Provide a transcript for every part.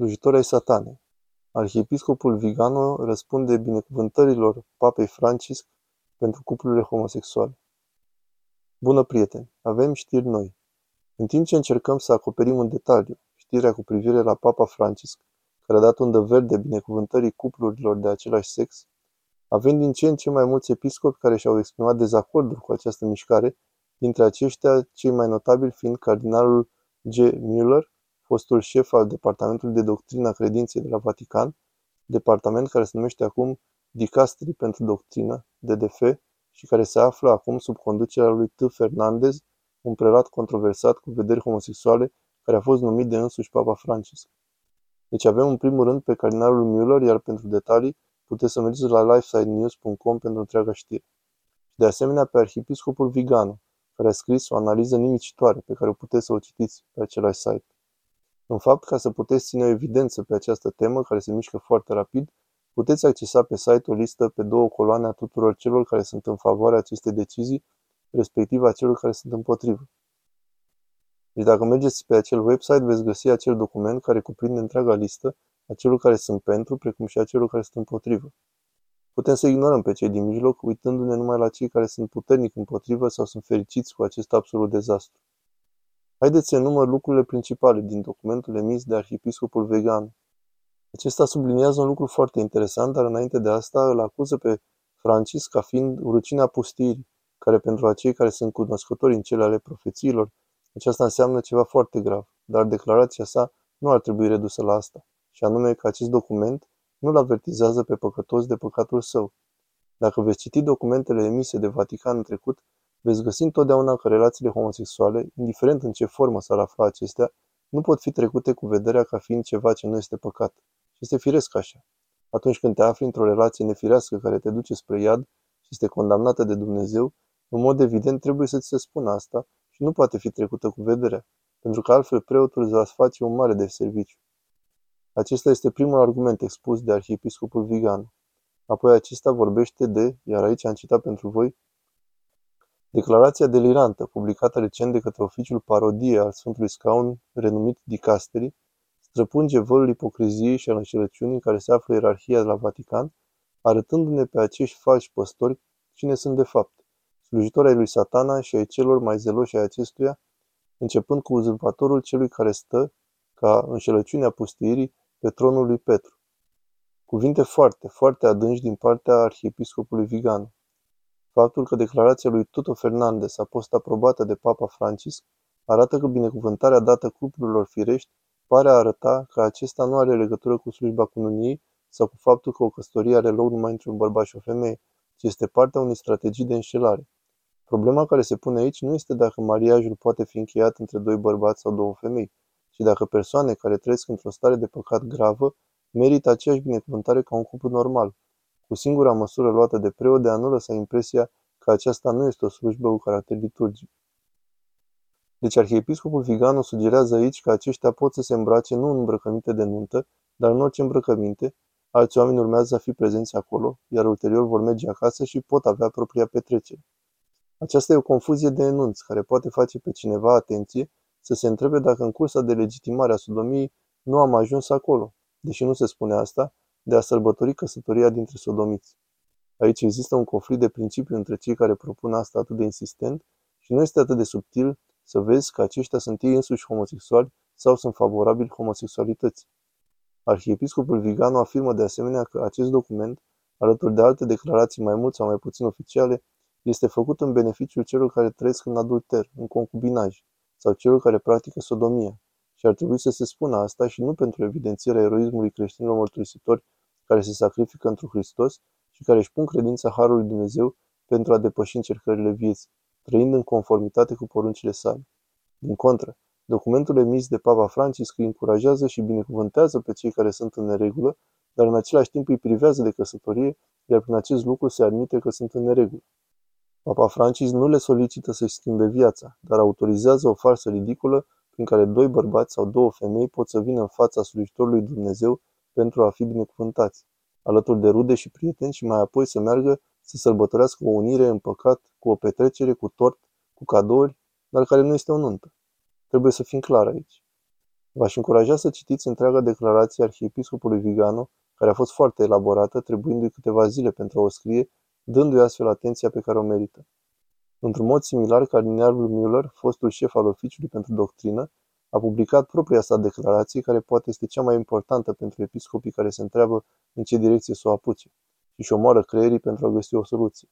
slujitori ai satanei. Arhiepiscopul Vigano răspunde binecuvântărilor papei Francisc pentru cuplurile homosexuale. Bună prieteni, avem știri noi. În timp ce încercăm să acoperim în detaliu știrea cu privire la Papa Francisc, care a dat undă verde binecuvântării cuplurilor de același sex, avem din ce în ce mai mulți episcopi care și-au exprimat dezacordul cu această mișcare, dintre aceștia cei mai notabili fiind cardinalul G. Müller, fostul șef al Departamentului de Doctrină a Credinței de la Vatican, departament care se numește acum Dicasterii pentru Doctrină, DDF, și care se află acum sub conducerea lui T. Fernandez, un prelat controversat cu vederi homosexuale care a fost numit de însuși Papa Francisc. Deci avem în primul rând pe cardinalul Müller, iar pentru detalii puteți să mergeți la lifesidenews.com pentru întreaga știre. Și de asemenea pe arhiepiscopul Vigano, care a scris o analiză nimicitoare pe care o puteți să o citiți pe același site. În fapt, ca să puteți ține o evidență pe această temă, care se mișcă foarte rapid, puteți accesa pe site o listă pe două coloane a tuturor celor care sunt în favoarea acestei decizii, respectiv a celor care sunt împotrivă. Deci dacă mergeți pe acel website, veți găsi acel document care cuprinde întreaga listă a celor care sunt pentru, precum și a celor care sunt împotrivă. Putem să ignorăm pe cei din mijloc, uitându-ne numai la cei care sunt puternic împotrivă sau sunt fericiți cu acest absolut dezastru. Haideți să număr lucrurile principale din documentul emis de arhiepiscopul vegan. Acesta subliniază un lucru foarte interesant, dar înainte de asta îl acuză pe Francis ca fiind rucina pustirii, care pentru acei care sunt cunoscători în cele ale profețiilor, aceasta înseamnă ceva foarte grav, dar declarația sa nu ar trebui redusă la asta, și anume că acest document nu-l avertizează pe păcătos de păcatul său. Dacă veți citi documentele emise de Vatican în trecut, veți găsi întotdeauna că relațiile homosexuale, indiferent în ce formă s-ar afla acestea, nu pot fi trecute cu vederea ca fiind ceva ce nu este păcat. Și este firesc așa. Atunci când te afli într-o relație nefirească care te duce spre iad și este condamnată de Dumnezeu, în mod evident trebuie să ți se spună asta și nu poate fi trecută cu vederea, pentru că altfel preotul îți va face un mare de serviciu. Acesta este primul argument expus de arhiepiscopul Vigan. Apoi acesta vorbește de, iar aici am citat pentru voi, declarația delirantă, publicată recent de către oficiul parodie al Sfântului Scaun, renumit Dicasteri, străpunge vălul ipocriziei și al înșelăciunii în care se află ierarhia de la Vatican, arătându-ne pe acești falși păstori cine sunt de fapt, slujitori ai lui satana și ai celor mai zeloși ai acestuia, începând cu uzurpatorul celui care stă, ca înșelăciunea pustirii, pe tronul lui Petru. Cuvinte foarte, foarte adânci din partea arhiepiscopului Vigano. Faptul că declarația lui Tuto Fernandez a fost aprobată de Papa Francisc arată că binecuvântarea dată cuplurilor firești pare a arăta că acesta nu are legătură cu slujba cununiei sau cu faptul că o căsătorie are loc numai între un bărbat și o femeie, ci este partea unei strategii de înșelare. Problema care se pune aici nu este dacă mariajul poate fi încheiat între doi bărbați sau două femei, ci dacă persoane care trăiesc într-o stare de păcat gravă merită aceeași binecuvântare ca un cuplu normal, cu singura măsură luată de preot de a nu lăsa impresia că aceasta nu este o slujbă cu caracter liturgic. Deci arhiepiscopul Vigano sugerează aici că aceștia pot să se îmbrace nu în îmbrăcăminte de nuntă, dar în orice îmbrăcăminte, alți oameni urmează să fi prezenți acolo, iar ulterior vor merge acasă și pot avea propria petrecere. Aceasta e o confuzie de enunț care poate face pe cineva atenție să se întrebe dacă în cursa de legitimare a sodomiei nu am ajuns acolo, deși nu se spune asta, de a sărbători căsătoria dintre sodomiți. Aici există un conflict de principiu între cei care propun asta atât de insistent și nu este atât de subtil să vezi că aceștia sunt ei însuși homosexuali sau sunt favorabili homosexualității. Arhiepiscopul Vigano afirmă de asemenea că acest document, alături de alte declarații mai mult sau mai puțin oficiale, este făcut în beneficiul celor care trăiesc în adulter, în concubinaj, sau celor care practică sodomia. Și ar trebui să se spună asta și nu pentru evidențierea eroismului creștinilor mărturisitori care se sacrifică într Hristos și care își pun credința Harului Dumnezeu pentru a depăși încercările vieții, trăind în conformitate cu poruncile sale. Din contră, documentul emis de Papa Francisc îi încurajează și binecuvântează pe cei care sunt în neregulă, dar în același timp îi privează de căsătorie, iar prin acest lucru se admite că sunt în neregulă. Papa Francis nu le solicită să-și schimbe viața, dar autorizează o farsă ridicolă prin care doi bărbați sau două femei pot să vină în fața slujitorului Dumnezeu pentru a fi binecuvântați, alături de rude și prieteni și mai apoi să meargă să sărbătorească o unire în păcat cu o petrecere, cu tort, cu cadouri, dar care nu este o nuntă. Trebuie să fim clar aici. V-aș încuraja să citiți întreaga declarație arhiepiscopului Vigano, care a fost foarte elaborată, trebuindu-i câteva zile pentru a o scrie, dându-i astfel atenția pe care o merită. Într-un mod similar, cardinalul Müller, fostul șef al Oficiului pentru Doctrină, a publicat propria sa declarație, care poate este cea mai importantă pentru episcopii care se întreabă în ce direcție să o apuce și își omoară creierii pentru a găsi o soluție.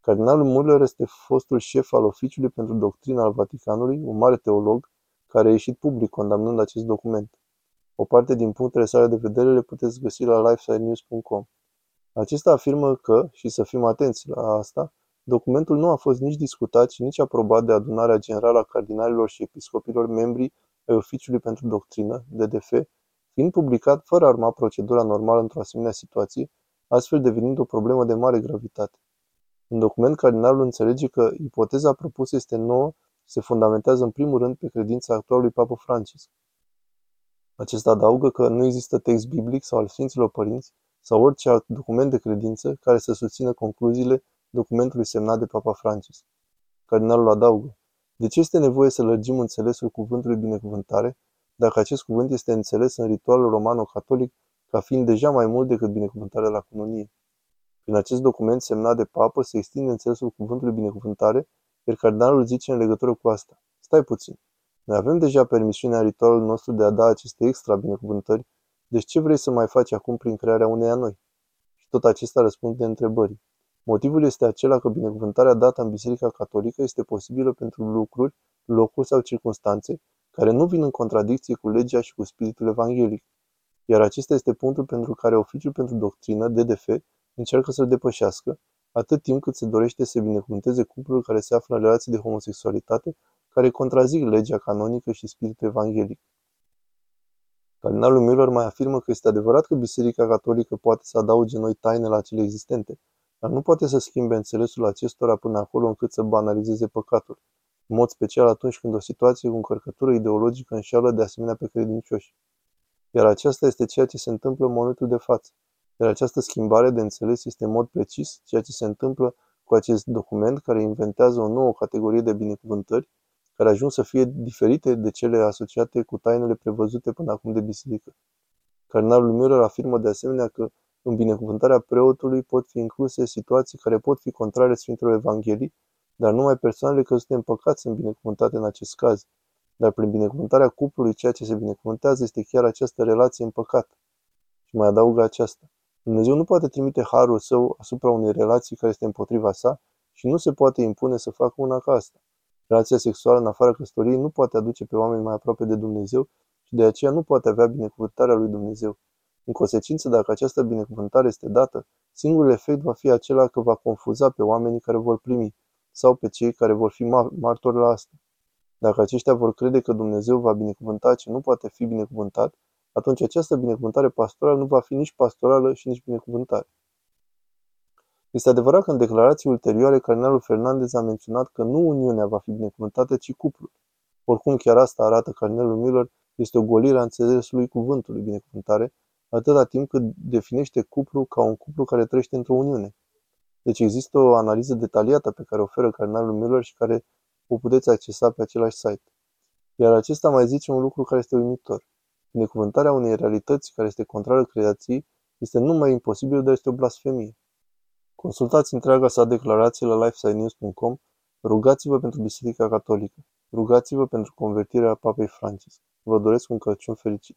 Cardinalul Müller este fostul șef al Oficiului pentru Doctrina al Vaticanului, un mare teolog, care a ieșit public condamnând acest document. O parte din punctele sale de vedere le puteți găsi la lifesidenews.com. Acesta afirmă că, și să fim atenți la asta, documentul nu a fost nici discutat și nici aprobat de adunarea generală a cardinalilor și episcopilor membri ai Oficiului pentru Doctrină, DDF, fiind publicat fără a urma procedura normală într-o asemenea situație, astfel devenind o problemă de mare gravitate. În document, cardinalul înțelege că ipoteza propusă este nouă și se fundamentează în primul rând pe credința actualului papă Francisc. Acesta adaugă că nu există text biblic sau al Sfinților Părinți sau orice alt document de credință care să susțină concluziile documentului semnat de Papa Francis. Cardinalul adaugă, de ce este nevoie să lărgim înțelesul cuvântului binecuvântare, dacă acest cuvânt este înțeles în ritualul romano-catolic ca fiind deja mai mult decât binecuvântarea la cununie? Prin acest document semnat de papă se extinde înțelesul cuvântului binecuvântare, iar cardinalul zice în legătură cu asta. Stai puțin. Noi avem deja permisiunea în ritualul nostru de a da aceste extra binecuvântări, deci ce vrei să mai faci acum prin crearea uneia noi? Și tot acesta răspunde întrebării. Motivul este acela că binecuvântarea dată în Biserica Catolică este posibilă pentru lucruri, locuri sau circunstanțe care nu vin în contradicție cu legea și cu spiritul evanghelic. Iar acesta este punctul pentru care Oficiul pentru Doctrină, DDF, încearcă să-l depășească, atât timp cât se dorește să binecuvânteze cuplul care se află în relații de homosexualitate, care contrazic legea canonică și spiritul evanghelic. Cardinalul Miller mai afirmă că este adevărat că Biserica Catolică poate să adauge noi taine la cele existente, dar nu poate să schimbe înțelesul acestora până acolo încât să banalizeze păcatul, în mod special atunci când o situație cu încărcătură ideologică înșeală de asemenea pe credincioși. Iar aceasta este ceea ce se întâmplă în momentul de față. Iar această schimbare de înțeles este în mod precis ceea ce se întâmplă cu acest document care inventează o nouă categorie de binecuvântări care ajung să fie diferite de cele asociate cu tainele prevăzute până acum de biserică. Cardinalul Müller afirmă de asemenea că în binecuvântarea preotului pot fi incluse situații care pot fi contrare Sfintelor Evanghelii, dar numai persoanele căzute în păcat sunt binecuvântate în acest caz. Dar prin binecuvântarea cuplului, ceea ce se binecuvântează este chiar această relație în păcat. Și mai adaugă aceasta. Dumnezeu nu poate trimite harul său asupra unei relații care este împotriva sa și nu se poate impune să facă una ca asta. Relația sexuală în afara căsătoriei nu poate aduce pe oameni mai aproape de Dumnezeu și de aceea nu poate avea binecuvântarea lui Dumnezeu. În consecință, dacă această binecuvântare este dată, singurul efect va fi acela că va confuza pe oamenii care vor primi sau pe cei care vor fi martori la asta. Dacă aceștia vor crede că Dumnezeu va binecuvânta ce nu poate fi binecuvântat, atunci această binecuvântare pastorală nu va fi nici pastorală și nici binecuvântare. Este adevărat că în declarații ulterioare cardinalul Fernandez a menționat că nu Uniunea va fi binecuvântată, ci cuplul. Oricum chiar asta arată cardinalul Miller, este o golire a înțelesului cuvântului binecuvântare, atâta timp cât definește cuplu ca un cuplu care trăiește într-o uniune. Deci există o analiză detaliată pe care o oferă cardinalul Miller și care o puteți accesa pe același site. Iar acesta mai zice un lucru care este uimitor. Binecuvântarea unei realități care este contrară creației este nu mai imposibil, dar este o blasfemie. Consultați întreaga sa declarație la lifesidenews.com, rugați-vă pentru Biserica Catolică, rugați-vă pentru convertirea Papei Francis. Vă doresc un Crăciun fericit!